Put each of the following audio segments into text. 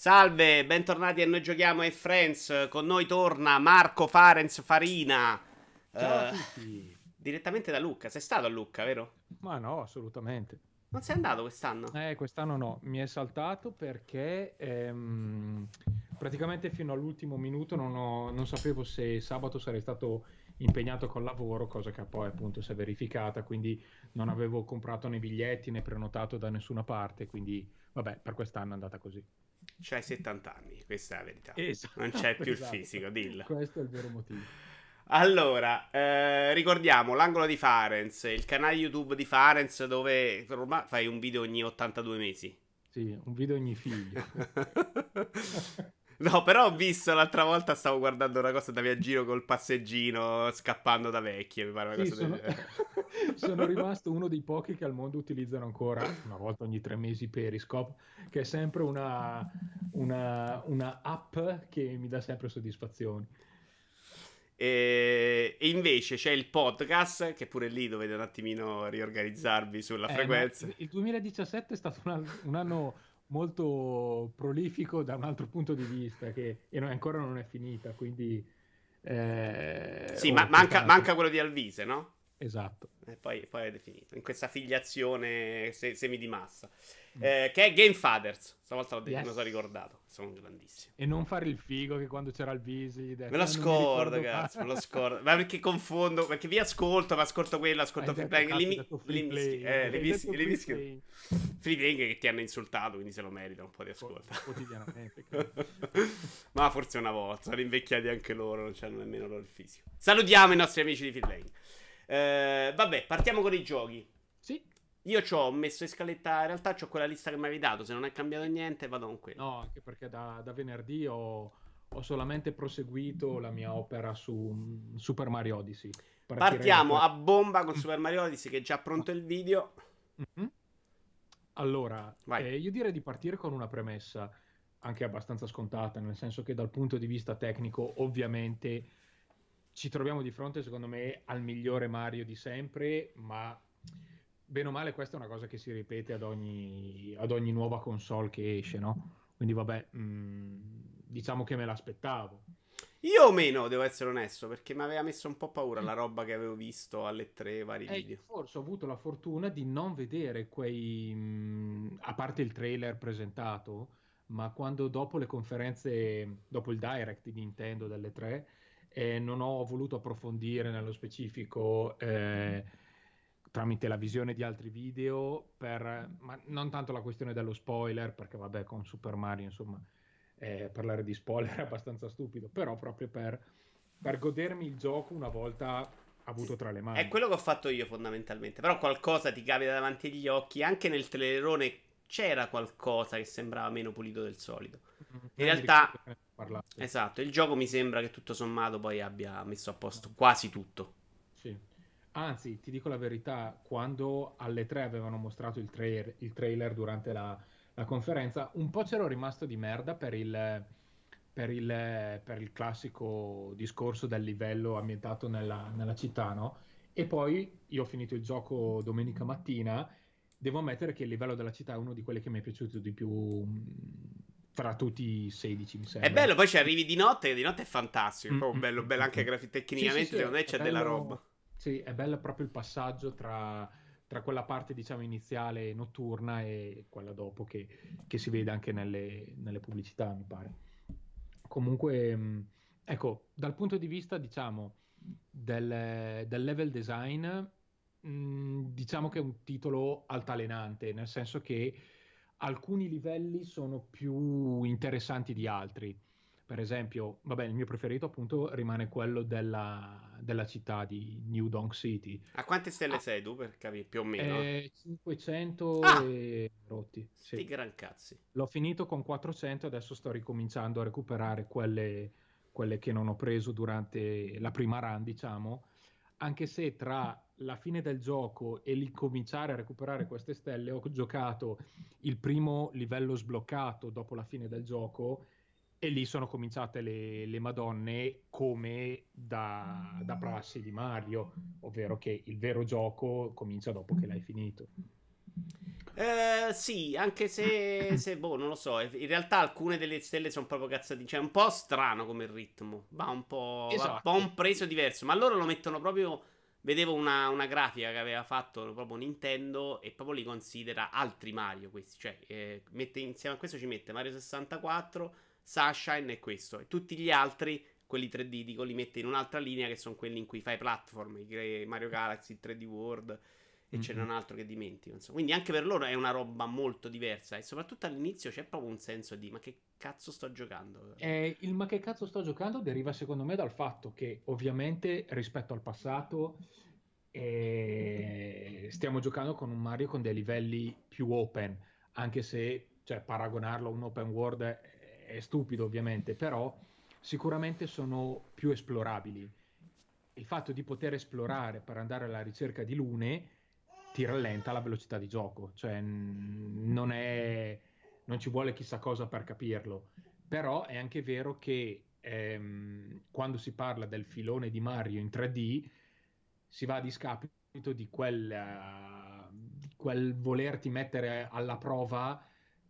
Salve, bentornati a Noi Giochiamo e Friends. Con noi torna Marco Farenz Farina. Ciao tutti. Direttamente da Lucca. Sei stato a Lucca, vero? Ma no, assolutamente. Non sei andato quest'anno? Eh, quest'anno no. Mi è saltato perché ehm, praticamente fino all'ultimo minuto non, ho- non sapevo se sabato sarei stato impegnato col lavoro, cosa che poi appunto si è verificata, quindi non avevo comprato né biglietti né prenotato da nessuna parte, quindi vabbè, per quest'anno è andata così. C'hai 70 anni, questa è la verità. Esatto, Non c'è più esatto. il fisico, dillo. Questo è il vero motivo. Allora, eh, ricordiamo l'angolo di Farenz, il canale YouTube di Farenz dove ormai fai un video ogni 82 mesi. Sì, un video ogni figlio. No, però ho visto l'altra volta stavo guardando una cosa da via giro col passeggino scappando da vecchie, mi pare una Sì, cosa sono... del sono rimasto uno dei pochi che al mondo utilizzano ancora, una volta ogni tre mesi, Periscope, che è sempre una, una, una app che mi dà sempre soddisfazioni. E, invece c'è il podcast, che pure lì dovete un attimino riorganizzarvi sulla Eh, frequenza. il 2017 è stato un anno molto prolifico da un altro punto di vista, che e non- ancora non è finita, quindi... eh, Sì, ma manca, manca quello di Alvise, no? Esatto. E poi, poi avete finito. In questa filiazione se- semi di massa. Eh, che è Game Fathers. Stavolta l'ho detto, Yes. me lo sono ricordato. Sono grandissimo. E non fare il figo che quando c'era il Visi... Me lo scordo, cazzo, me lo scordo. Ma perché confondo? Perché vi ascolto, ma ascolto quello, ascolto Free Playing. cazzo, Li, hai mi- detto li free play, eh, hai li detto mis- li free mischi- play. Free Playing che ti hanno insultato, quindi se lo meritano un po' di ascolto. Quotidianamente. Ma forse una volta, sono invecchiati anche loro, non hanno nemmeno loro il fisico. Salutiamo i nostri amici di Free Playing. Eh, vabbè, partiamo con i giochi. Io ci ho messo in scaletta, in realtà ho quella lista che mi avevi dato, se non è cambiato niente vado con quella. no, anche perché da, da venerdì ho, ho solamente proseguito la mia opera su mm, Super Mario Odyssey. Partirei Partiamo da- a bomba con Super Mario Odyssey che è già pronto il video. Mhm. Allora, eh, io direi di partire con una premessa anche abbastanza scontata, nel senso che dal punto di vista tecnico, ovviamente ci troviamo di fronte, secondo me, al migliore Mario di sempre, ma bene o male questa è una cosa che si ripete ad ogni, ad ogni nuova console che esce, no? Quindi vabbè, mh, diciamo che me l'aspettavo. Io o meno, devo essere onesto, perché mi aveva messo un po' paura la roba che avevo visto alle tre vari Eh, video. forse ho avuto la fortuna di non vedere quei, mh, a parte il trailer presentato, ma quando dopo le conferenze, dopo il direct di Nintendo delle tre, eh, non ho voluto approfondire nello specifico eh, tramite la visione di altri video, per, ma non tanto la questione dello spoiler, perché vabbè, con Super Mario, insomma, eh, parlare di spoiler è abbastanza stupido, però proprio per, per godermi il gioco una volta avuto tra le mani. È quello che ho fatto io fondamentalmente. Però qualcosa ti capita davanti agli occhi. Anche nel trailerone c'era qualcosa che sembrava meno pulito del solito. In realtà- parlato. Esatto, il gioco mi sembra che tutto sommato poi abbia messo a posto quasi tutto. Sì. Anzi, ti dico la verità, quando alle tre avevano mostrato il trailer, il trailer durante la, la conferenza, un po' c'ero rimasto di merda per il, per il, per il classico discorso del livello ambientato nella, nella città, no? E poi io ho finito il gioco domenica mattina, devo ammettere che il livello della città è uno di quelli che mi è piaciuto di più tra tutti i 16, mi sembra. È bello, poi ci arrivi di notte, che di notte è fantastico. È Mm, proprio mm, bello, mm, bello mm, anche mm. grafi- Sì, tecnicamente. sì, sì, secondo me c'è della bello- roba. Sì, è bello proprio il passaggio tra, tra quella parte, diciamo, iniziale notturna e quella dopo che, che si vede anche nelle, nelle pubblicità, mi pare. Comunque, mh, ecco, dal punto di vista, diciamo, del, del level design, mh, diciamo che è un titolo altalenante, nel senso che alcuni livelli sono più interessanti di altri. Per esempio, vabbè, il mio preferito appunto rimane quello della, della città di New Donk City. A quante stelle Ah. sei tu per capire più o meno? Eh, 500 Ah! e rotti. sì. Sti gran cazzi. L'ho finito con 400 e adesso sto ricominciando a recuperare quelle, quelle che non ho preso durante la prima run, diciamo. Anche se tra la fine del gioco e l'incominciare a recuperare queste stelle ho giocato il primo livello sbloccato dopo la fine del gioco e lì sono cominciate le, le Madonne come da, da prassi di Mario, ovvero che il vero gioco comincia dopo che l'hai finito. Eh, sì, anche se, se, boh, non lo so. In realtà alcune delle stelle sono proprio cazzate. Cioè, è un po' strano come ritmo. Va un po', esatto. va un po' un preso diverso. Ma loro lo mettono proprio. Vedevo una, una, grafica che aveva fatto proprio Nintendo e proprio li considera altri Mario questi. Cioè, eh, mette insieme a questo ci mette Mario 64, Sunshine e questo. E tutti gli altri, quelli 3D, dico, li mette in un'altra linea che sono quelli in cui fai platform, Mario Galaxy, 3D World e mm-hmm. ce n'è un altro che dimentico. Insomma. Quindi anche per loro è una roba molto diversa e soprattutto all'inizio c'è proprio un senso di ma che cazzo sto giocando? Eh, il ma che cazzo sto giocando deriva secondo me dal fatto che ovviamente rispetto al passato eh, stiamo giocando con un Mario con dei livelli più open, anche se cioè, paragonarlo a un open world è, stupido ovviamente, però sicuramente sono più esplorabili. Il fatto di poter esplorare per andare alla ricerca di lune ti rallenta la velocità di gioco, cioè non, è, non ci vuole chissà cosa per capirlo, però è anche vero che ehm, quando si parla del filone di Mario in 3D si va a discapito di quel, uh, di quel volerti mettere alla prova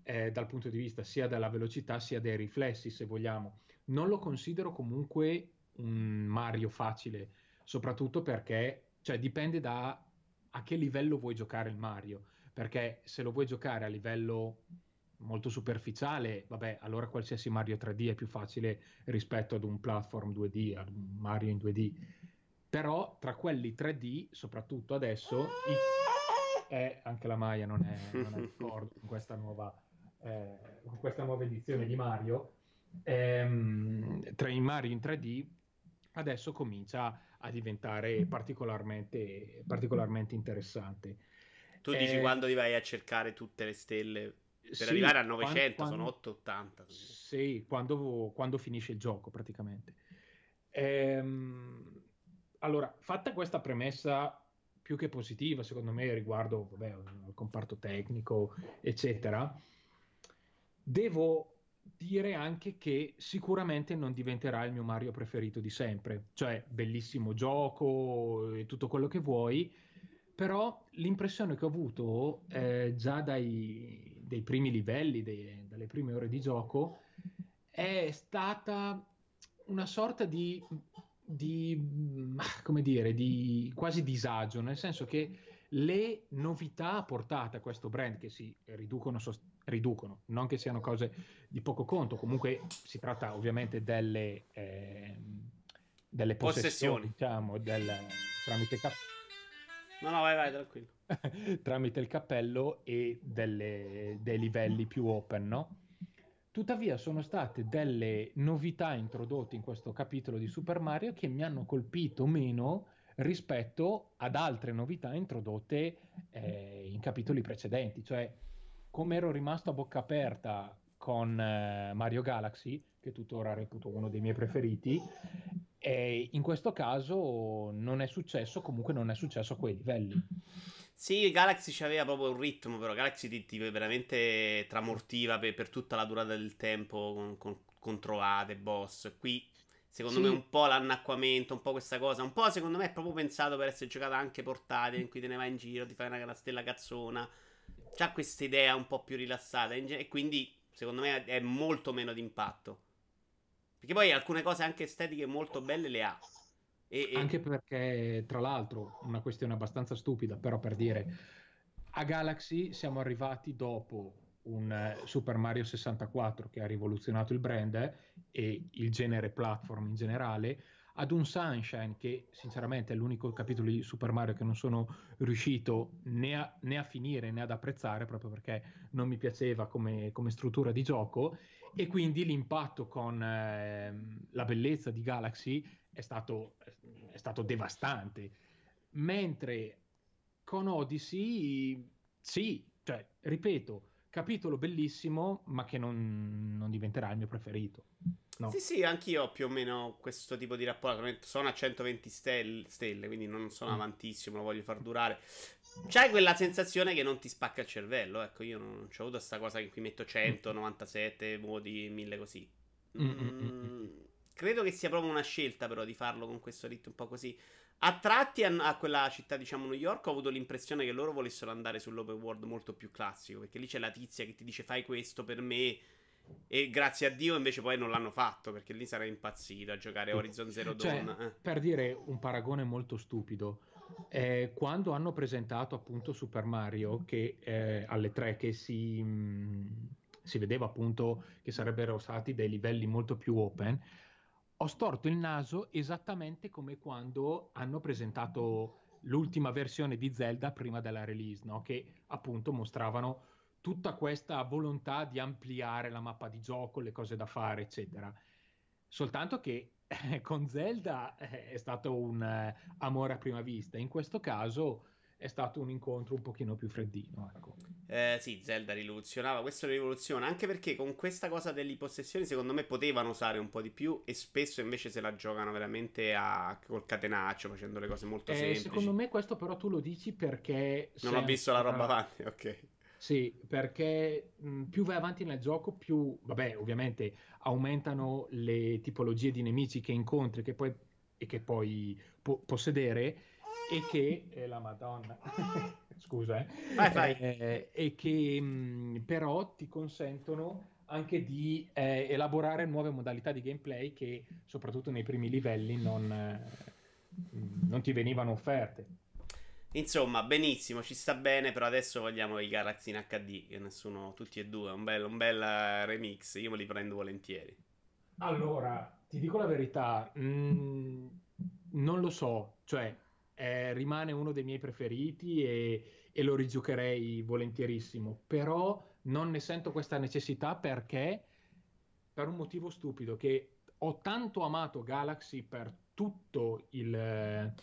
eh, dal punto di vista sia della velocità sia dei riflessi, se vogliamo. Non lo considero comunque un Mario facile, soprattutto perché cioè, dipende da a che livello vuoi giocare il Mario, perché se lo vuoi giocare a livello molto superficiale, vabbè, allora qualsiasi Mario 3D è più facile rispetto ad un platform 2D, ad un Mario in 2D. Però tra quelli 3D, soprattutto adesso, i... eh, anche la Maya non è, non è d'accordo con questa nuova, eh, con questa nuova edizione di Mario. Ehm, tra i Mario in 3D adesso comincia a diventare particolarmente, particolarmente interessante. Tu dici eh, quando ti vai a cercare tutte le stelle per sì, arrivare a 900, quando, sono 880. Sì, quando, quando, finisce il gioco praticamente. Ehm, allora, fatta questa premessa più che positiva, secondo me, riguardo vabbè, al comparto tecnico, eccetera, devo dire anche che sicuramente non diventerà il mio Mario preferito di sempre, cioè bellissimo gioco e tutto quello che vuoi, però l'impressione che ho avuto eh, già dai, dai, primi livelli, dei, dalle prime ore di gioco, è stata una sorta di, di come dire, di quasi disagio, nel senso che le novità portate a questo brand che si riducono, riducono, non che siano cose di poco conto, comunque si tratta ovviamente delle, eh, delle possessioni, possessioni, diciamo, del, tramite cap- No, no, vai, vai, tranquillo. tramite il cappello e delle, dei livelli più open, no? Tuttavia sono state delle novità introdotte in questo capitolo di Super Mario che mi hanno colpito meno rispetto ad altre novità introdotte eh, in capitoli precedenti. Cioè, come ero rimasto a bocca aperta con eh, Mario Galaxy, che tuttora reputo uno dei miei preferiti, e in questo caso non è successo, comunque non è successo a quei livelli. Sì, Galaxy aveva proprio un ritmo, però Galaxy ti, ti veramente tramortiva per, per, tutta la durata del tempo con, con, con trovate, boss. Qui Secondo sì. me un po' l'annacquamento, un po' questa cosa, un po' secondo me è proprio pensato per essere giocata anche portatile, in cui te ne vai in giro, ti fai una, una stella cazzona. C'ha questa idea un po' più rilassata e quindi secondo me è molto meno d'impatto. Perché poi alcune cose anche estetiche molto belle le ha. E, e... Anche perché, tra l'altro, una questione abbastanza stupida, però per dire, a Galaxy siamo arrivati dopo un eh, Super Mario 64 che ha rivoluzionato il brand eh, e il genere platform in generale, ad un Sunshine che sinceramente è l'unico capitolo di Super Mario che non sono riuscito né a, né a finire né ad apprezzare proprio perché non mi piaceva come, come struttura di gioco e quindi l'impatto con eh, la bellezza di Galaxy è stato, è stato devastante mentre con Odyssey sì, cioè ripeto capitolo bellissimo, ma che non, non diventerà il mio preferito. No. Sì, sì, anch'io ho più o meno questo tipo di rapporto. Sono a 120 stelle, stelle quindi non sono mm. avantissimo, lo voglio far durare. C'hai quella sensazione che non ti spacca il cervello. Ecco, io non, ho avuto questa cosa in cui metto 100, 97 voti, 1000 così. Mm, mm, mm, credo che sia proprio una scelta però di farlo con questo ritmo un po' così. A tratti a, a, quella città, diciamo New York, ho avuto l'impressione che loro volessero andare sull'open world molto più classico, perché lì c'è la tizia che ti dice fai questo per me e grazie a Dio invece poi non l'hanno fatto, perché lì sarei impazzito a giocare Horizon Zero cioè, Dawn. Eh. Per dire un paragone molto stupido, eh, quando hanno presentato appunto Super Mario che eh, alle tre che si, mh, mm, si vedeva appunto che sarebbero stati dei livelli molto più open, ho storto il naso esattamente come quando hanno presentato l'ultima versione di Zelda prima della release, no? che appunto mostravano tutta questa volontà di ampliare la mappa di gioco, le cose da fare, eccetera. Soltanto che eh, con Zelda eh, è stato un eh, amore a prima vista, in questo caso è stato un incontro un pochino più freddino. Ecco. Eh, sì, Zelda rivoluzionava, questo rivoluziona, anche perché con questa cosa delle possessioni secondo me potevano usare un po' di più e spesso invece se la giocano veramente a... col catenaccio, facendo le cose molto eh, semplici. Secondo me questo però tu lo dici perché... Non ho visto la roba avanti, ok. Sì, perché mh, più vai avanti nel gioco, più, vabbè, ovviamente aumentano le tipologie di nemici che incontri che poi, e che puoi po- possedere e che eh, la Madonna, scusa, eh, vai, vai. Eh, e che mh, però ti consentono anche di eh, elaborare nuove modalità di gameplay che soprattutto nei primi livelli non, eh, non ti venivano offerte. Insomma, benissimo, ci sta bene, però adesso vogliamo i Galaxy in HD, che nessuno, tutti e due, un bel, un bel eh, remix, io me li prendo volentieri. Allora, ti dico la verità, mm, non lo so, cioè eh, rimane uno dei miei preferiti e, e, lo rigiocherei volentierissimo, però non ne sento questa necessità perché per un motivo stupido che ho tanto amato Galaxy per tutto il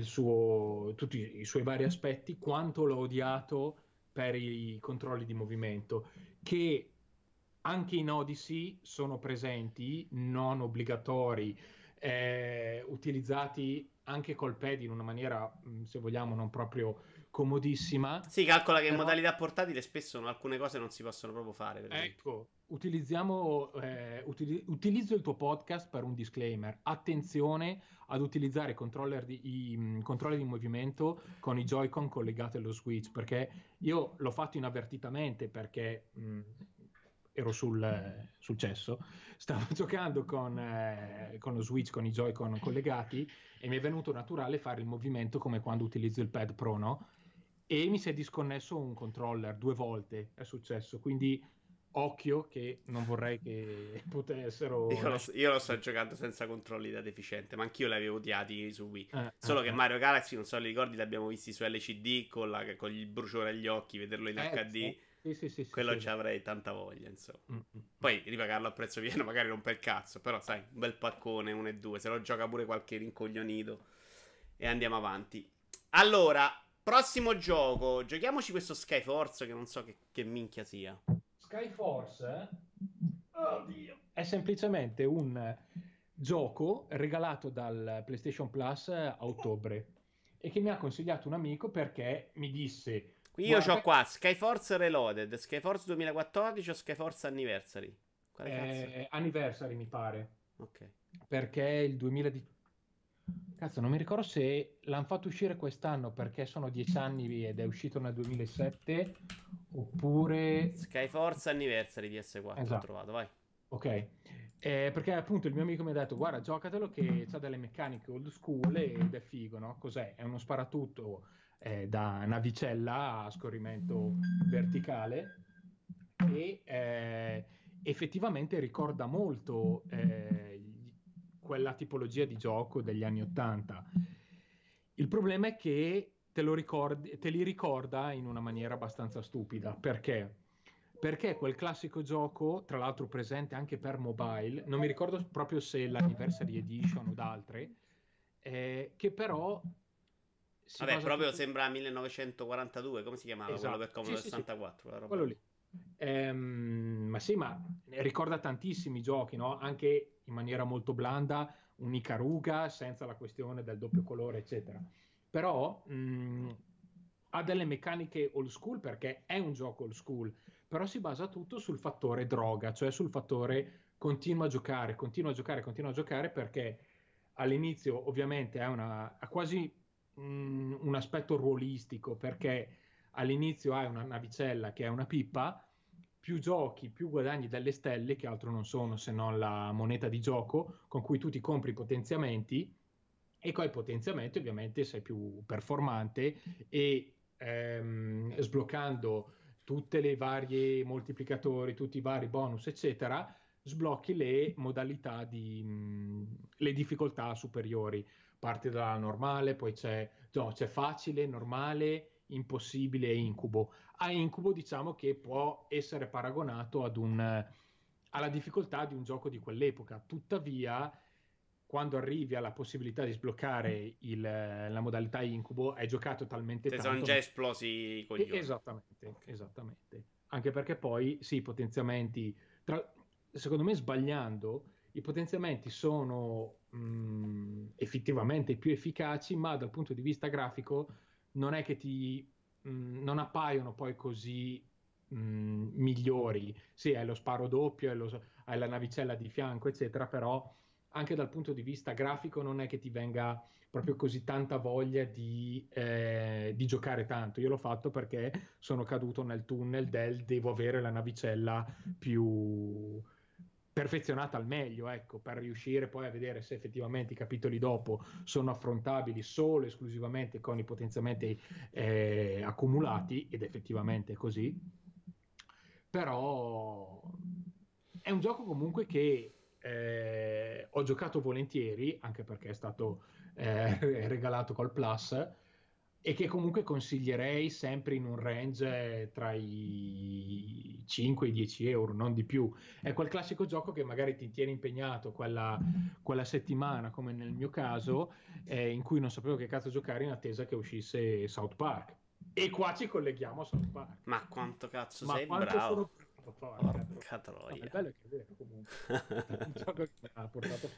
suo, tutti i suoi vari aspetti quanto l'ho odiato per i controlli di movimento che anche in Odyssey sono presenti, non obbligatori, eh, utilizzati anche col pad in una maniera, mm, se vogliamo, non proprio comodissima. Si calcola che però... in modalità portatile spesso alcune cose non si possono proprio fare. ecco, utilizziamo, eh, util- utilizzo il tuo podcast per un disclaimer. Attenzione ad utilizzare di, i um, controlli di movimento con i Joy-Con collegati allo Switch, perché io l'ho fatto inavvertitamente perché mh, mm, ero sul, sul, cesso, stavo giocando con, eh, con, lo Switch, con i Joy-Con collegati e mi è venuto naturale fare il movimento come quando utilizzo il pad Pro, no? E mi si è disconnesso un controller due volte, è successo, quindi occhio che non vorrei che potessero... Io lo, io lo, sto giocando senza controlli da deficiente, ma anch'io li avevo odiati su Wii. Eh, Solo eh, che eh. Mario Galaxy, non so, li ricordi, li abbiamo visti su LCD con, la, con il bruciore agli occhi, vederlo in eh, HD. Sì sì, sì, Quello ci avrei tanta voglia, insomma. Mm-hmm. Poi ripagarlo a prezzo pieno magari rompe il cazzo, però sai, un bel paccone, uno e due, se lo gioca pure qualche rincoglionito e andiamo avanti. Allora, prossimo gioco, giochiamoci questo Skyforce che non so che, che minchia sia. Skyforce Oddio. è semplicemente un gioco regalato dal PlayStation Plus a ottobre e che mi ha consigliato un amico perché mi disse io Guarda... ho qua Skyforce Reloaded, Skyforce 2014 o Skyforce Anniversary? Eh, anniversary mi pare. Ok. Perché il 2000 Cazzo, non mi ricordo se l'hanno fatto uscire quest'anno perché sono dieci anni ed è uscito nel 2007 oppure... Skyforce Anniversary PS4 esatto. ho trovato, vai. Ok, eh, perché appunto il mio amico mi ha detto guarda giocatelo che ha delle meccaniche old school ed è figo, no? Cos'è? È uno sparatutto eh, da navicella a scorrimento verticale e eh, effettivamente ricorda molto eh, quella tipologia di gioco degli anni Ottanta. Il problema è che te, lo ricordi, te li ricorda in una maniera abbastanza stupida. Perché? Perché quel classico gioco, tra l'altro presente anche per mobile, non mi ricordo proprio se l'Anniversary Edition o d'altre, eh, che però Vabbè, proprio tutto... sembra 1942, come si chiamava esatto. quello per Commodore sì, 64? Sì, quello lì. Ehm, ma sì, ma ricorda tantissimi giochi, no? Anche in maniera molto blanda, un'Icaruga senza la questione del doppio colore, eccetera. Però mh, ha delle meccaniche old school perché è un gioco old school, però si basa tutto sul fattore droga, cioè sul fattore continua a giocare, continua a giocare, continua a giocare perché all'inizio ovviamente ha, quasi mh, un aspetto ruolistico perché all'inizio hai una navicella che è una pippa, più giochi, più guadagni delle stelle, che altro non sono se non la moneta di gioco con cui tu ti compri potenziamenti e con i potenziamenti ovviamente sei più performante e ehm, sbloccando tutte le varie moltiplicatori, tutti i vari bonus, eccetera, sblocchi le modalità di mh, le difficoltà superiori. Parti dalla normale, poi c'è, no, c'è facile, normale, impossibile e incubo. A incubo diciamo che può essere paragonato ad un, alla difficoltà di un gioco di quell'epoca. Tuttavia, quando arrivi alla possibilità di sbloccare il, la modalità incubo, hai giocato talmente Te tanto. sono già esplosi i coglioni. Esattamente, okay. esattamente. Anche perché poi, sì, i potenziamenti, tra, secondo me sbagliando, i potenziamenti sono mh, effettivamente più efficaci, ma dal punto di vista grafico non è che ti mh, non appaiono poi così mh, migliori. Sì, hai lo sparo doppio, hai, lo, hai la navicella di fianco, eccetera, però anche dal punto di vista grafico non è che ti venga proprio così tanta voglia di, eh, di, giocare tanto. Io l'ho fatto perché sono caduto nel tunnel del devo avere la navicella più, perfezionata al meglio, ecco, per riuscire poi a vedere se effettivamente i capitoli dopo sono affrontabili solo e esclusivamente con i potenziamenti eh, accumulati, ed effettivamente è così. Però è un gioco comunque che eh, ho giocato volentieri, anche perché è stato eh, regalato col Plus e che comunque consiglierei sempre in un range tra i 5 e i 10 euro, non di più. È quel classico gioco che magari ti tiene impegnato quella, quella settimana, come nel mio caso, eh, in cui non sapevo che cazzo giocare in attesa che uscisse South Park. E qua ci colleghiamo a South Park. Ma quanto cazzo Ma sei bravo! Sono... Porca troia. No, è è vero comunque. un gioco che mi ha portato a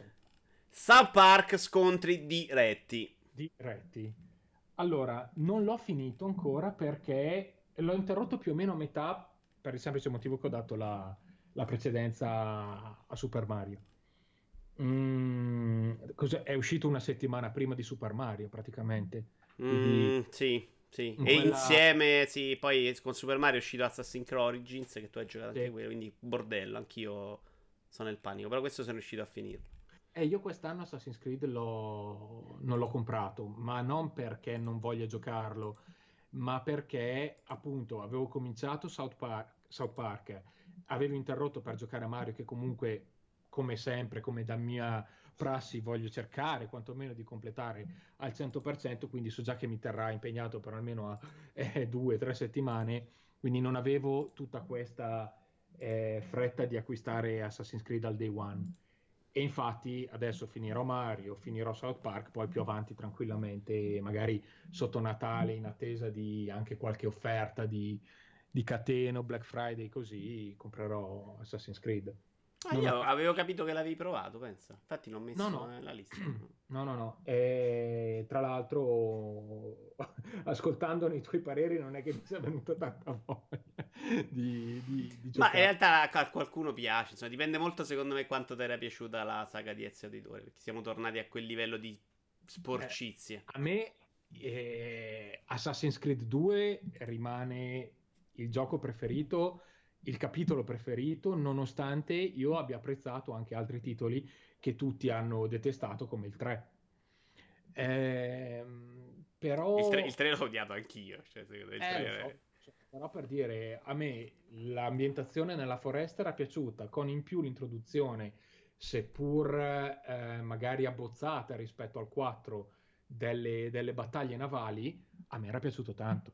South Park scontri diretti. Diretti. Allora, non l'ho finito ancora perché l'ho interrotto più o meno a metà per il semplice motivo che ho dato la, la precedenza a Super Mario. Mm, è uscito una settimana prima di Super Mario praticamente. Quindi, mm, sì, sì. In e quella... insieme, sì, poi con Super Mario è uscito Assassin's Creed Origins che tu hai giocato sì. anche quello, quindi bordello, anch'io sono nel panico, però questo sono riuscito a finirlo. Eh, io quest'anno Assassin's Creed l'ho... non l'ho comprato, ma non perché non voglia giocarlo, ma perché appunto avevo cominciato South Park, South Park, avevo interrotto per giocare a Mario che comunque come sempre, come da mia prassi voglio cercare quantomeno di completare al 100%, quindi so già che mi terrà impegnato per almeno eh, due o tre settimane, quindi non avevo tutta questa eh, fretta di acquistare Assassin's Creed al day one. E infatti adesso finirò Mario, finirò South Park, poi più avanti tranquillamente, magari sotto Natale, in attesa di anche qualche offerta di, di cateno, Black Friday, così comprerò Assassin's Creed. Ah, io ho... avevo capito che l'avevi provato, pensa. Infatti l'ho messo no, no. nella lista. No, no, no. E, tra l'altro, ascoltando i tuoi pareri, non è che mi sia venuta tanta voglia di, di, di Ma in realtà a qualcuno piace. Insomma, dipende molto, secondo me, quanto ti era piaciuta la saga di Ezio Auditore. Perché siamo tornati a quel livello di sporcizie. Eh, a me eh, Assassin's Creed 2 rimane il gioco preferito il capitolo preferito, nonostante io abbia apprezzato anche altri titoli che tutti hanno detestato, come il 3. Eh, però... Il 3, il 3 l'ho odiato anch'io. Cioè, il 3 eh, so, però per dire, a me l'ambientazione nella foresta era piaciuta, con in più l'introduzione, seppur eh, magari abbozzata rispetto al 4, delle, delle battaglie navali, a me era piaciuto tanto.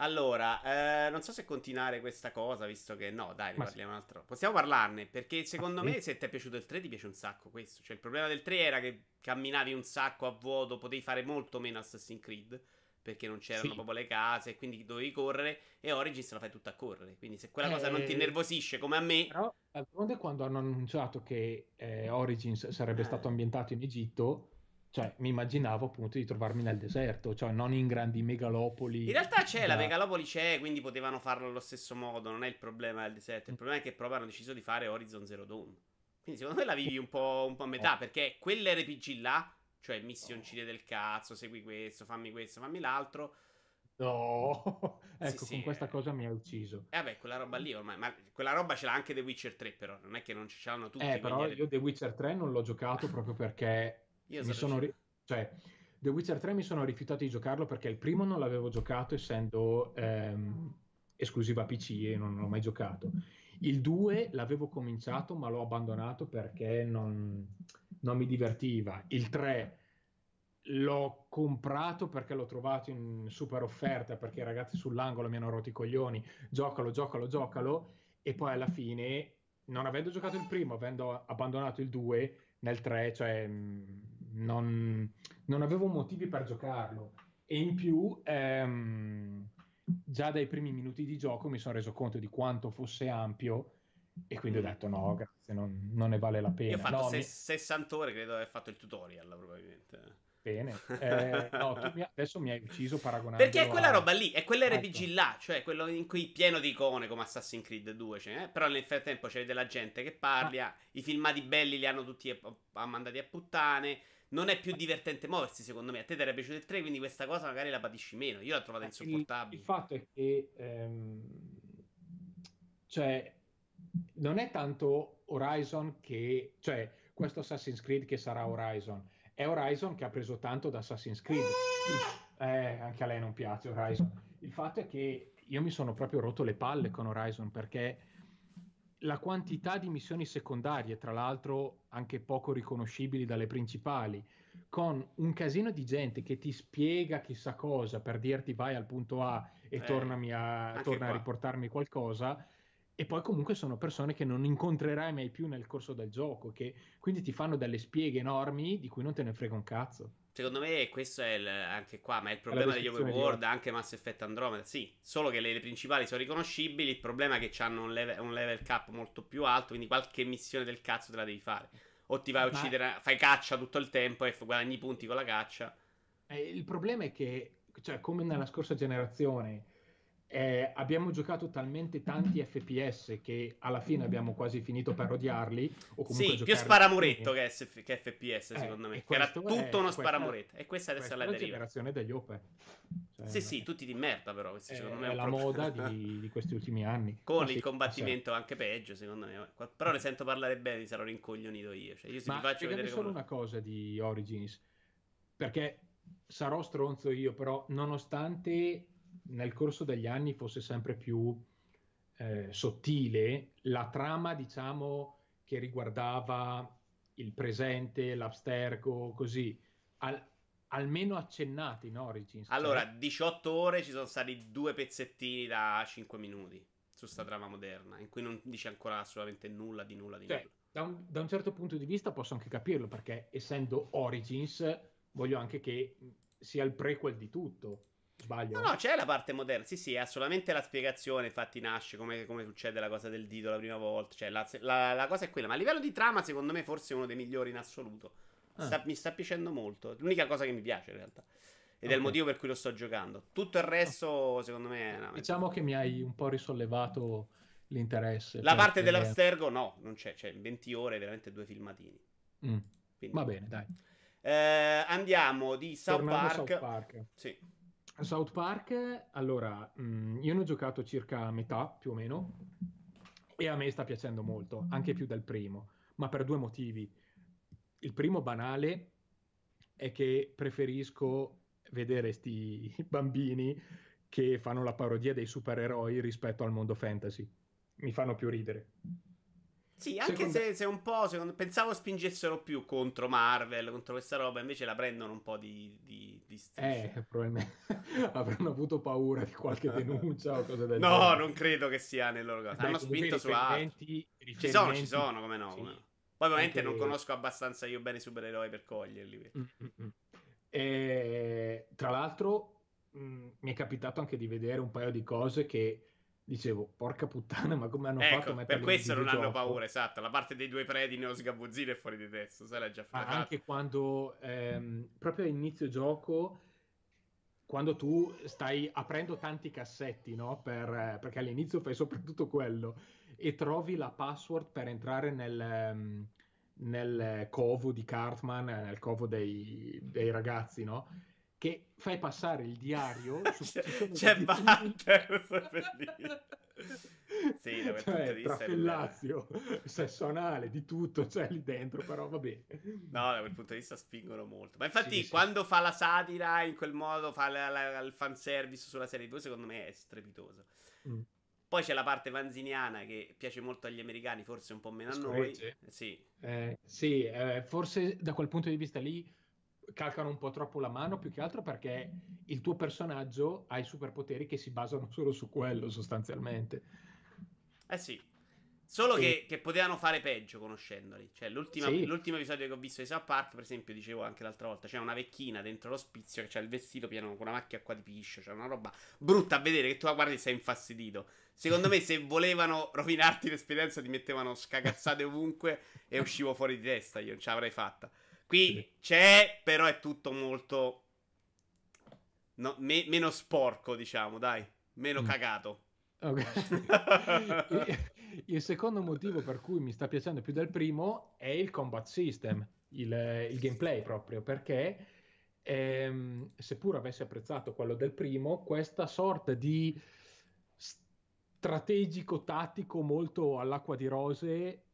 Allora, eh, non so se continuare questa cosa, visto che no, dai, ne parliamo sì. un altro. Possiamo parlarne, perché secondo me se ti è piaciuto il 3 ti piace un sacco questo. Cioè, il problema del 3 era che camminavi un sacco a vuoto, potevi fare molto meno Assassin's Creed, perché non c'erano sì. proprio le case, quindi dovevi correre, e Origins la fai tutta a correre. Quindi se quella eh, cosa non ti eh, innervosisce come a me... Però, d'altronde quando hanno annunciato che eh, Origins sarebbe eh. stato ambientato in Egitto cioè, mi immaginavo appunto di trovarmi nel deserto, cioè non in grandi megalopoli. In realtà c'è, da... la megalopoli c'è, quindi potevano farlo allo stesso modo, non è il problema del deserto, il problema è che proprio hanno deciso di fare Horizon Zero Dawn. Quindi secondo me la vivi un po', un po a metà, oh. perché quell'RPG là, cioè missioncine del cazzo, segui questo, fammi questo, fammi l'altro No, ecco, sì, con sì, questa eh. cosa mi ha ucciso. Eh vabbè, quella roba lì ormai, ma quella roba ce l'ha anche The Witcher 3, però non è che non ce l'hanno tutti. Eh, però io The Witcher 3 non l'ho giocato proprio perché io mi sono... Ri... Cioè, The Witcher 3 mi sono rifiutato di giocarlo perché il primo non l'avevo giocato essendo ehm, esclusiva PC e non l'ho mai giocato. Il 2 l'avevo cominciato ma l'ho abbandonato perché non, non mi divertiva. Il 3 l'ho comprato perché l'ho trovato in super offerta perché i ragazzi sull'angolo mi hanno rotto i coglioni giocalo, giocalo, giocalo e poi alla fine non avendo giocato il primo avendo abbandonato il 2 nel 3 cioè mm, non, non avevo motivi per giocarlo e in più ehm, già dai primi minuti di gioco mi sono reso conto di quanto fosse ampio e quindi ho detto no grazie non, non ne vale la pena io ho fatto no, se- mi... 60 ore credo di aver fatto il tutorial probabilmente Bene, eh, no, mi, adesso mi hai ucciso paragonando. Perché è quella a... roba lì, è quell'RPG ecco. là, cioè quello in cui pieno di icone come Assassin's Creed 2. Cioè, eh? Però nel frattempo c'è della gente che parla, ah. i filmati belli li hanno tutti a, mandati a puttane. Non è più divertente muoversi, secondo me. A te ti era piaciuto il 3, quindi questa cosa magari la patisci meno. Io l'ho trovata insopportabile. Il, il fatto è che, ehm, cioè, non è tanto Horizon che, cioè, questo Assassin's Creed che sarà Horizon è Horizon che ha preso tanto da Assassin's Creed. Eh, anche a lei non piace Horizon. Il fatto è che io mi sono proprio rotto le palle con Horizon perché la quantità di missioni secondarie, tra l'altro anche poco riconoscibili dalle principali, con un casino di gente che ti spiega chissà cosa per dirti vai al punto A e eh, tornami a, torna a riportarmi qualcosa, e poi comunque sono persone che non incontrerai mai più nel corso del gioco, che quindi ti fanno delle spieghe enormi di cui non te ne frega un cazzo. Secondo me questo è il, anche qua, ma è il problema degli open world, anche Mass Effect Andromeda, sì, solo che le, le principali sono riconoscibili, il problema è che hanno un level, un level, cap molto più alto, quindi qualche missione del cazzo te la devi fare. O ti vai a uccidere, ma... fai caccia tutto il tempo e guadagni punti con la caccia. Eh, il problema è che, cioè, come nella scorsa generazione eh, abbiamo giocato talmente tanti FPS che alla fine abbiamo quasi finito per odiarli. O comunque sì, più sparamuretto che, SF- che, FPS, eh, secondo me. Era tutto è, uno sparamuretto. E questa adesso è la deriva. generazione degli open. Cioè, sì, sì, tutti di merda, però. Questi, è, me, è la moda di, di, questi ultimi anni. Con Ma il sì, combattimento sì. anche peggio, secondo me. Però ne sento parlare bene, mi sarò rincoglionito io. Cioè, io se Ma faccio vedere solo come... una cosa di Origins. Perché sarò stronzo io, però nonostante nel corso degli anni fosse sempre più eh, sottile la trama, diciamo, che riguardava il presente, l'abstergo, così, al, almeno accennati in Origins. Allora, 18 ore ci sono stati due pezzettini da 5 minuti su sta trama moderna, in cui non dice ancora assolutamente nulla di nulla di cioè, nulla. Da un, da un certo punto di vista posso anche capirlo, perché essendo Origins voglio anche che sia il prequel di tutto. Sbaglio? No, no, c'è la parte moderna. Sì, sì, è solamente la spiegazione. Infatti, nasce come, come succede la cosa del dito la prima volta. Cioè, la, la, la, cosa è quella. Ma a livello di trama, secondo me, forse è uno dei migliori in assoluto. Ah. Sta, mi sta piacendo molto. L'unica cosa che mi piace, in realtà. Ed okay. è il motivo per cui lo sto giocando. Tutto il resto, secondo me. È diciamo che mi hai un po' risollevato l'interesse. La parte dell'Abstergo, no, non c'è. C'è 20 ore, veramente due filmatini. Mm. Va bene, dai. Eh, andiamo di South Park. South Park. Sì. South Park, allora, mh, mm, io ne ho giocato circa metà più o meno e a me sta piacendo molto, anche più del primo, ma per due motivi. Il primo banale è che preferisco vedere sti bambini che fanno la parodia dei supereroi rispetto al mondo fantasy. Mi fanno più ridere. Sì, anche secondo... se, se, un po'. Secondo... Pensavo spingessero più contro Marvel, contro questa roba, invece la prendono un po' di, di, di Eh, probabilmente avranno avuto paura di qualche denuncia o cose del no, genere. No, non credo che sia nel loro caso. Beh, Hanno spinto su altro. Ci sono, ci sono, come no. Sì. Come no. Poi ovviamente anche... non conosco abbastanza io bene i supereroi per coglierli. Mm-hmm. E, tra l'altro, mh, mi è capitato anche di vedere un paio di cose che dicevo, porca puttana, ma come hanno ecco, fatto a Per questo non hanno paura, esatto. La parte dei due predi neo sgabuzzino è fuori di testa, se l'ha già fatta. Anche quando, ehm, proprio a inizio gioco, quando tu stai aprendo tanti cassetti, no? Per, perché all'inizio fai soprattutto quello, e trovi la password per entrare nel... Um, nel covo di Cartman, nel covo dei, dei ragazzi, no? Che fai passare il diario su, c'è, c'è Butter sì, da quel cioè, punto di vista trafellazio, sesso anale, di tutto c'è lì dentro, però va bene. No, da quel punto di vista spingono molto. Ma infatti sì, quando sì. fa la satira in quel modo, fa la, la, il fanservice sulla serie 2, secondo me è strepitoso. Mm. Poi c'è la parte vanziniana che piace molto agli americani, forse un po' meno a noi. Sì, eh, sì eh, forse da quel punto di vista lì calcano un po' troppo la mano, più che altro perché il tuo personaggio ha i superpoteri che si basano solo su quello, sostanzialmente. Eh sì. Solo sì. che, che, potevano fare peggio conoscendoli. Cioè, sì. l'ultimo episodio che ho visto di South Park, per esempio, dicevo anche l'altra volta: c'è una vecchina dentro l'ospizio che ha il vestito pieno con una macchia qua di piscio. C'è una roba brutta a vedere che tu la guardi e sei infastidito. Secondo me, se volevano rovinarti l'esperienza, ti mettevano scagazzate ovunque e uscivo fuori di testa. Io non ce l'avrei fatta. Qui c'è, però è tutto molto. No, me- meno sporco, diciamo, dai. Meno mm. cagato. Okay. il secondo motivo per cui mi sta piacendo più del primo è il combat system, il, il gameplay proprio, perché ehm, seppur avessi apprezzato quello del primo, questa sorta di strategico tattico molto all'acqua di rose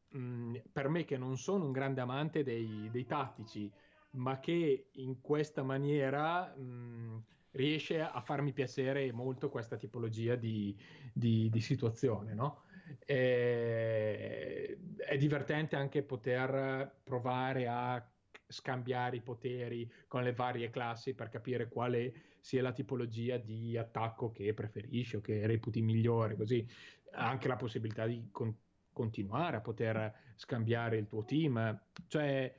per me che non sono un grande amante dei, dei tattici, ma che in questa maniera mh, riesce a farmi piacere molto questa tipologia di, di, di situazione, no? E, è divertente anche poter provare a scambiare i poteri con le varie classi per capire quale sia la tipologia di attacco che preferisci o che reputi migliore, così anche la possibilità di con- continuare a poter scambiare il tuo team. Cioè,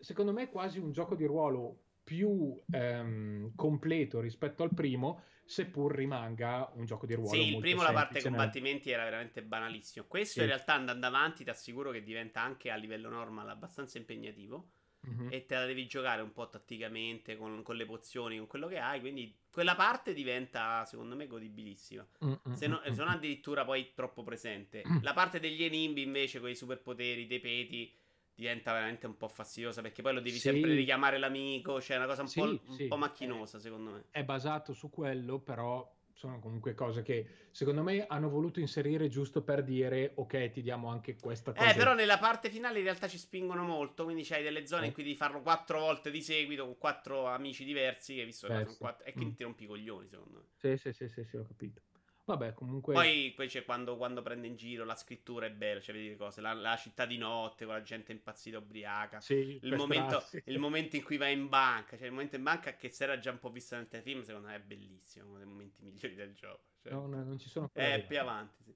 secondo me è quasi un gioco di ruolo più ehm, completo rispetto al primo, seppur rimanga un gioco di ruolo. Sì, il primo, la parte combattimenti, era veramente banalissimo. Questo sì. in realtà andando avanti ti assicuro che diventa anche a livello normal abbastanza impegnativo. Mm-hmm. E te la devi giocare un po' tatticamente con, con, le pozioni, con quello che hai. Quindi quella parte diventa, secondo me, godibilissima. Mm-hmm. Se, no, se non addirittura poi troppo presente. Mm. La parte degli enimbi, invece, con i superpoteri, dei peti diventa veramente un po' fastidiosa perché poi lo devi sì. sempre richiamare l'amico, cioè è una cosa un, sì, po', un sì. po', macchinosa secondo me. È basato su quello, però sono comunque cose che secondo me hanno voluto inserire giusto per dire ok ti diamo anche questa cosa. Eh però nella parte finale in realtà ci spingono molto, quindi c'hai delle zone eh. in cui devi farlo quattro volte di seguito con quattro amici diversi che visto che eh, sono quattro, e quindi mm. ti rompi i coglioni secondo me. Sì sì sì sì, sì ho capito. Vabbè, comunque. Poi, poi c'è quando, quando, prende in giro la scrittura è bella, cioè vedi le cose. La, la, città di notte con la gente impazzita ubriaca. Sì, il, momento, il momento in cui vai in banca, cioè il momento in banca che si era già un po' visto nel telefilm, secondo me è bellissimo. Uno dei momenti migliori del gioco. Cioè, no, no, non ci sono Eh, più avanti, sì.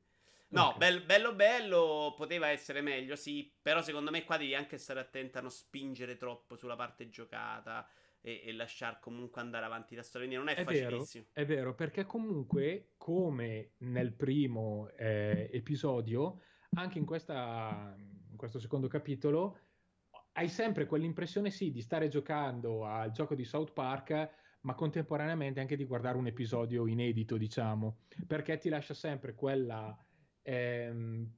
No, okay. bello, bello, bello, poteva essere meglio, sì, però secondo me qua devi anche stare attento a non spingere troppo sulla parte giocata e, e lasciar comunque andare avanti la storia. Quindi non è, è facilissimo. Vero, è vero, perché comunque, come nel primo eh, episodio, anche in, questa, in questo secondo capitolo, hai sempre quell'impressione, sì, di stare giocando al gioco di South Park, ma contemporaneamente anche di guardare un episodio inedito, diciamo, perché ti lascia sempre quella, ehm,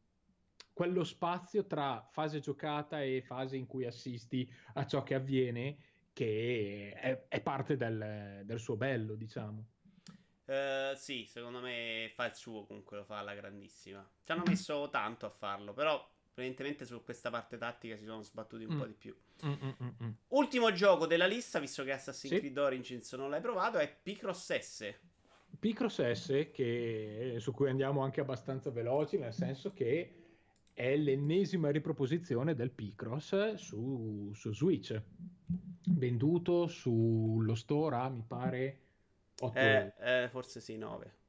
quello spazio tra fase giocata e fase in cui assisti a ciò che avviene che è, è parte del, del, suo bello, diciamo. Uh, sì, secondo me fa il suo, comunque lo fa alla grandissima. Ci hanno messo tanto a farlo, però evidentemente su questa parte tattica si sono sbattuti un mm. po' di più. Mm, mm, mm, mm, Ultimo gioco della lista, visto che Assassin's sì. Creed Origins non l'hai provato, è Picross S. Picross S, che, su cui andiamo anche abbastanza veloci, nel senso che è l'ennesima riproposizione del Picross su, su Switch venduto sullo store a mi pare 8 eh, eh, forse sì 9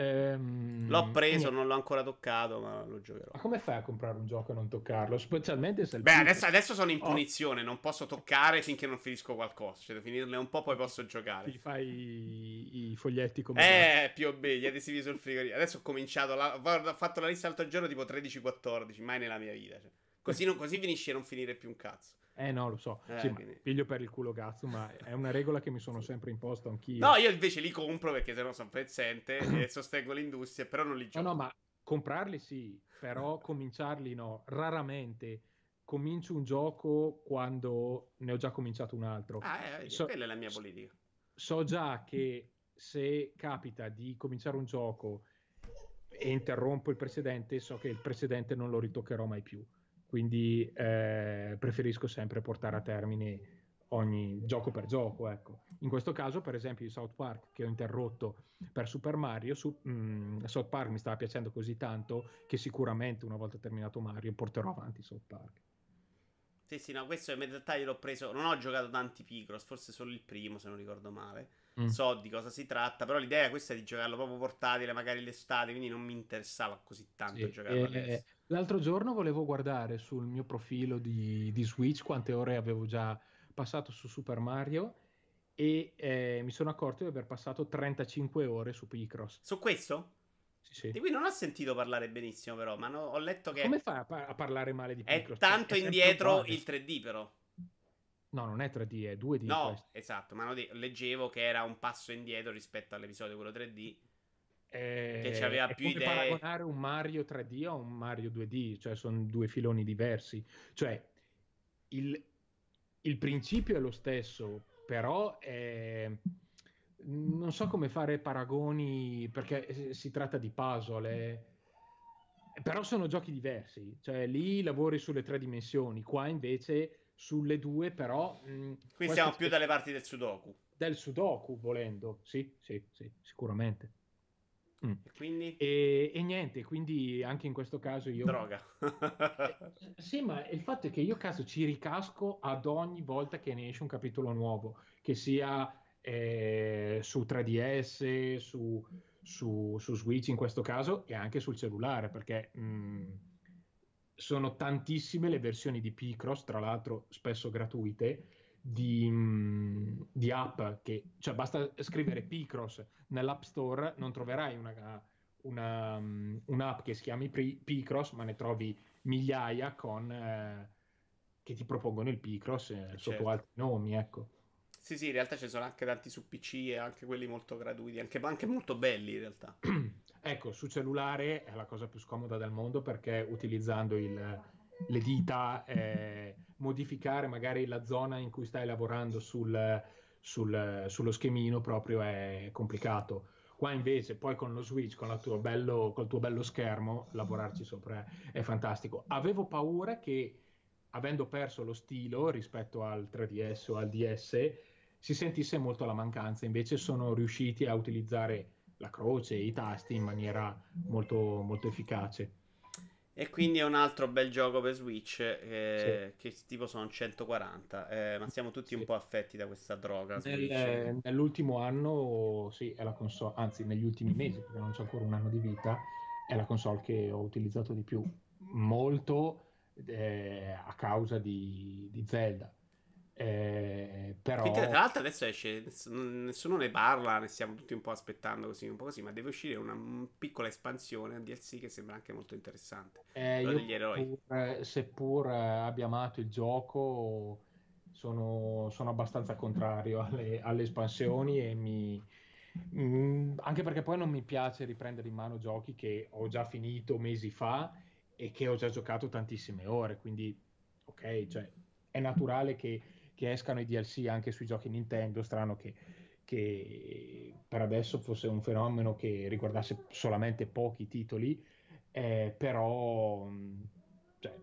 Ehm, l'ho preso, non l'ho ancora toccato, ma lo giocherò. Ma come fai a comprare un gioco e non toccarlo? Specialmente se... Beh, adesso, adesso, sono in oh. punizione, oh. non posso toccare finché non finisco qualcosa. Cioè, devo finirne un po', poi posso giocare. Ti fai i, i foglietti come... Eh, più o meno, gli adesivi sul frigorifero. Adesso ho cominciato, la... ho fatto la lista l'altro giorno tipo 13-14, mai nella mia vita. Cioè. Così, non, così finisce a non finire più un cazzo. Eh no, lo so, eh, sì, piglio per il culo cazzo, ma è una regola che mi sono sempre imposto anch'io. No, io invece li compro perché sennò sono pezzente e sostengo l'industria, però non li gioco. No, no, ma comprarli sì, però cominciarli no, raramente. Comincio un gioco quando ne ho già cominciato un altro. Ah, eh, so, quella è la mia politica. So già che se capita di cominciare un gioco e interrompo il precedente, so che il precedente non lo ritoccherò mai più quindi eh, preferisco sempre portare a termine ogni gioco per gioco. Ecco. In questo caso, per esempio, South Park che ho interrotto per Super Mario, su, mh, mm, South Park mi stava piacendo così tanto che sicuramente una volta terminato Mario porterò avanti South Park. Sì, sì, no, questo in realtà io l'ho preso. Non ho giocato tanti Picross, forse solo il primo, se non ricordo male. Mm. So di cosa si tratta, però l'idea è questa di giocarlo proprio portatile, magari l'estate, quindi non mi interessava così tanto sì, giocarlo eh, L'altro giorno volevo guardare sul mio profilo di, di, Switch quante ore avevo già passato su Super Mario e eh, mi sono accorto di aver passato 35 ore su Picross. Su questo? Sì, sì. Di cui non ho sentito parlare benissimo, però, ma no, ho letto che. Come fai a, pa- a parlare male di Picross? È tanto è indietro il 3D, però. No, non è 3D, è 2D. No, questo. esatto, ma de- leggevo che era un passo indietro rispetto all'episodio quello 3D. Eh, che aveva più idee. paragonare un Mario 3D a un Mario 2D, cioè sono due filoni diversi. Cioè, il, il principio è lo stesso, però è... non so come fare paragoni perché si tratta di puzzle. È... Però sono giochi diversi, cioè lì lavori sulle tre dimensioni, qua invece sulle due, però... Mh, Qui siamo più dalle parti del Sudoku. Del Sudoku, volendo, sì, sì, sì, sicuramente. Mm. Quindi? E, e, niente, quindi anche in questo caso io... Droga. eh, sì, ma il fatto è che io caso ci ricasco ad ogni volta che ne esce un capitolo nuovo, che sia eh, su 3DS, su, su, su, Switch in questo caso, e anche sul cellulare, perché... Mh, mm, sono tantissime le versioni di Picross, tra l'altro spesso gratuite, di, mm, di, app che, cioè basta scrivere Picross nell'App Store, non troverai una, una, mm, un'app che si chiami Picross, ma ne trovi migliaia con, eh, che ti propongono il Picross eh, sotto certo. altri nomi, ecco. Sì, sì, in realtà ci sono anche tanti su PC e anche quelli molto gratuiti, anche, anche molto belli in realtà. ecco, su cellulare è la cosa più scomoda del mondo perché utilizzando il, le dita, eh, modificare magari la zona in cui stai lavorando sul, sul, sullo schemino proprio è complicato. Qua invece, poi con lo Switch, con, col tuo bello schermo, lavorarci sopra è fantastico. Avevo paura che, avendo perso lo stilo rispetto al 3DS o al DS, si sentisse molto la mancanza. Invece sono riusciti a utilizzare la croce e i tasti in maniera molto, molto efficace. E quindi è un altro bel gioco per Switch eh, sì. che tipo sono 140, eh, ma siamo tutti sì. un po' affetti da questa droga. Nel, nell'ultimo anno, sì, è la console, anzi negli ultimi mesi, perché non c'è ancora un anno di vita, è la console che ho utilizzato di più, molto eh, a causa di, di Zelda. Eh, però... Che tra l'altro adesso esce, nessuno ne parla, ne stiamo tutti un po' aspettando così, un po' così, ma deve uscire una, piccola espansione, un DLC che sembra anche molto interessante. Eh, degli eroi. Pur, seppur abbia amato il gioco, sono, sono abbastanza contrario alle, alle espansioni e mi... Mm, anche perché poi non mi piace riprendere in mano giochi che ho già finito mesi fa e che ho già giocato tantissime ore, quindi ok, cioè è naturale che che escano i DLC anche sui giochi Nintendo, strano che, che per adesso fosse un fenomeno che riguardasse solamente pochi titoli, eh, però cioè,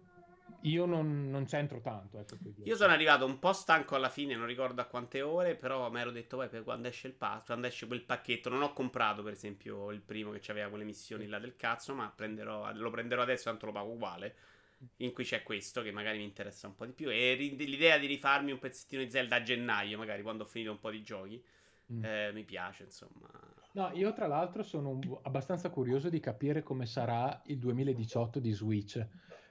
io non, non, c'entro tanto. Ecco, io sono arrivato un po' stanco alla fine, non ricordo a quante ore, però mi ero detto, beh, quando esce il pass, quando esce quel pacchetto, non ho comprato per esempio il primo che aveva quelle missioni là del cazzo, ma prenderò, lo prenderò adesso, tanto lo pago uguale in cui c'è questo che magari mi interessa un po' di più. E l'idea di rifarmi un pezzettino di Zelda a gennaio, magari quando ho finito un po' di giochi. mm. eh, mi piace, insomma. No, io tra l'altro sono abbastanza curioso di capire come sarà il 2018 di Switch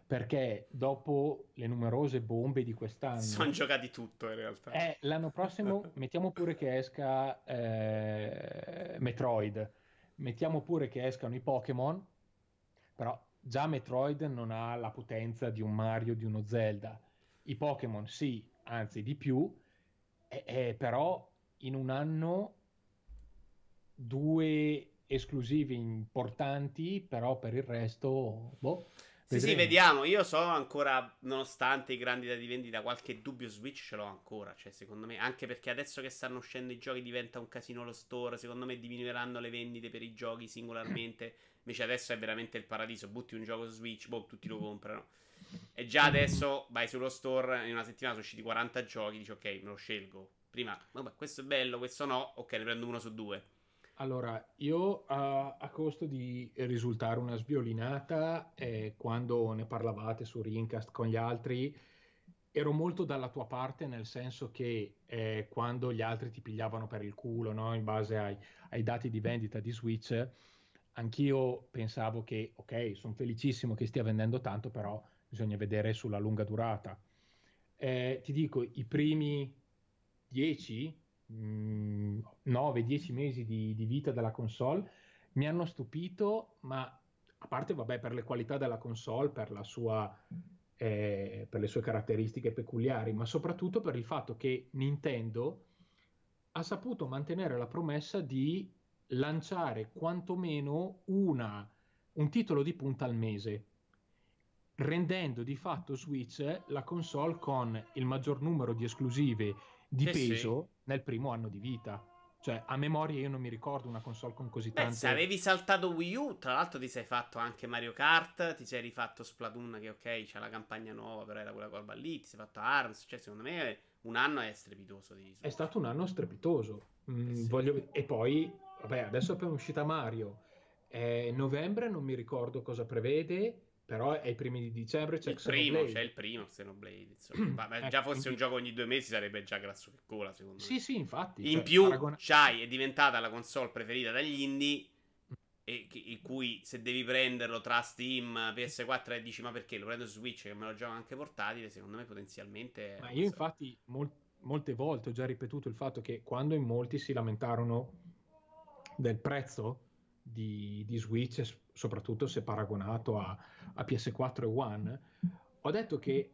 perché dopo le numerose bombe di quest'anno sono giocati tutto in realtà eh, l'anno prossimo mettiamo pure che esca eh, Metroid mettiamo pure che escano i Pokémon però già Metroid non ha la potenza di un Mario di uno Zelda. I Pokémon sì anzi di più. Eh, eh, però in un anno due esclusivi importanti però per il resto boh sì, sì, vediamo. Io so ancora, nonostante i grandi dati di vendita, qualche dubbio Switch ce l'ho ancora. Cioè, secondo me, anche perché adesso che stanno uscendo i giochi diventa un casino lo store. Secondo me diminuiranno le vendite per i giochi singolarmente. Invece adesso è veramente il paradiso. Butti un gioco Switch, boh, tutti lo comprano. E già adesso vai sullo store, in una settimana sono usciti 40 giochi, dici ok, me lo scelgo. Prima, vabbè, questo è bello, questo no, ok, ne prendo uno su due. Allora, io a, a, costo di risultare una sviolinata, eh, quando ne parlavate su Rincast con gli altri, ero molto dalla tua parte, nel senso che eh, quando gli altri ti pigliavano per il culo, no? in base ai, ai, dati di vendita di Switch, anch'io pensavo che, ok, sono felicissimo che stia vendendo tanto, però bisogna vedere sulla lunga durata. Eh, ti dico, i primi 10 9-10 mesi di, di, vita della console mi hanno stupito, ma a parte vabbè, per le qualità della console, per, sua, eh, per le sue caratteristiche peculiari, ma soprattutto per il fatto che Nintendo ha saputo mantenere la promessa di lanciare quantomeno una, un titolo di punta al mese, rendendo di fatto Switch la console con il maggior numero di esclusive di sì, peso sì. nel primo anno di vita. Cioè, a memoria io non mi ricordo una console con così tante... Beh, se avevi saltato Wii U, tra l'altro ti sei fatto anche Mario Kart, ti sei rifatto Splatoon, che ok, c'è la campagna nuova, però era quella col lì, ti sei fatto ARMS, cioè secondo me un anno è strepitoso. Di è stato un anno strepitoso. Mm, eh sì. voglio... E poi, vabbè, adesso è appena uscita Mario. Eh, novembre non mi ricordo cosa prevede, però è i primi di dicembre. C'è il primo, c'è il primo Xenoblade. Insomma. Ma già ecco, fosse un gioco ogni due mesi sarebbe già grasso che cola, secondo sì, me. Sì, sì, infatti. In cioè, più, paragona... c'hai, è diventata la console preferita dagli indie. E in cui se devi prenderlo tra Steam, PS4 e dici ma perché lo prendo su Switch che me lo gioco anche portatile, secondo me potenzialmente... Ma io so. infatti mol- molte volte ho già ripetuto il fatto che quando in molti si lamentarono del prezzo di, di Switch, soprattutto se paragonato a, a PS4 e One, ho detto che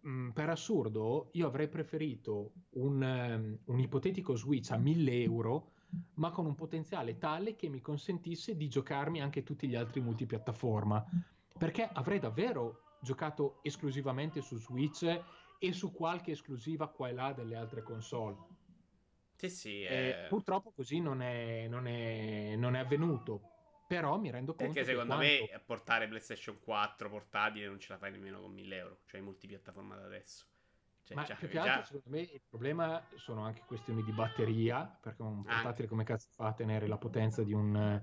mh, per assurdo io avrei preferito un, um, un ipotetico Switch a 1000 euro ma con un potenziale tale che mi consentisse di giocarmi anche tutti gli altri multipiattaforma. Perché avrei davvero giocato esclusivamente su Switch e su qualche esclusiva qua e là delle altre console sì, sì, eh... purtroppo così non è, non, è, non è avvenuto però mi rendo conto Perché secondo quanto... me portare PlayStation 4 portatile non ce la fai nemmeno con 1000 euro, cioè multipiattaforma da adesso. Cioè, Ma già, più che già... altro, secondo me, il problema sono anche questioni di batteria, perché un portatile anche. come cazzo fa a tenere la potenza di un...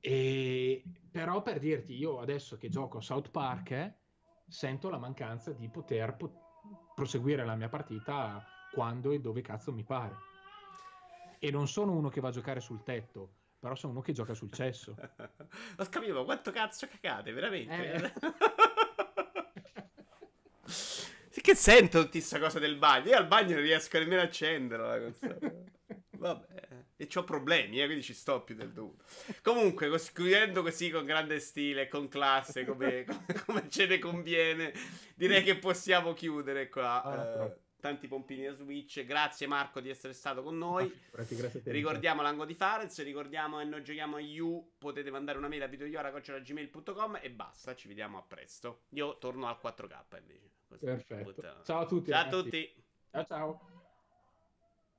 E... Però per dirti, io adesso che gioco a South Park, eh, sento la mancanza di poter po- proseguire la mia partita quando e dove cazzo mi pare. E non sono uno che va a giocare sul tetto, però sono uno che gioca sul cesso. Ho capito, quanto cazzo cagate, veramente? Eh. che sento tutta questa cosa del bagno? Io al bagno non riesco nemmeno a accenderlo. Vabbè. E ho problemi, eh, quindi ci sto più del dovuto. Comunque, chiudendo così con grande stile, con classe, come, come, come ce ne conviene, direi che possiamo chiudere qua. Ah, uh, tanti pompini da Switch. Grazie Marco di essere stato con noi. Ah, grazie, ricordiamo l'angolo di Fares, ricordiamo e noi giochiamo a You, potete mandare una mail a videoiora.gmail.com e basta, ci vediamo a presto. Io torno al 4K invece. Così. Perfetto. Ciao a tutti. Ciao ragazzi. a tutti. Ciao ciao.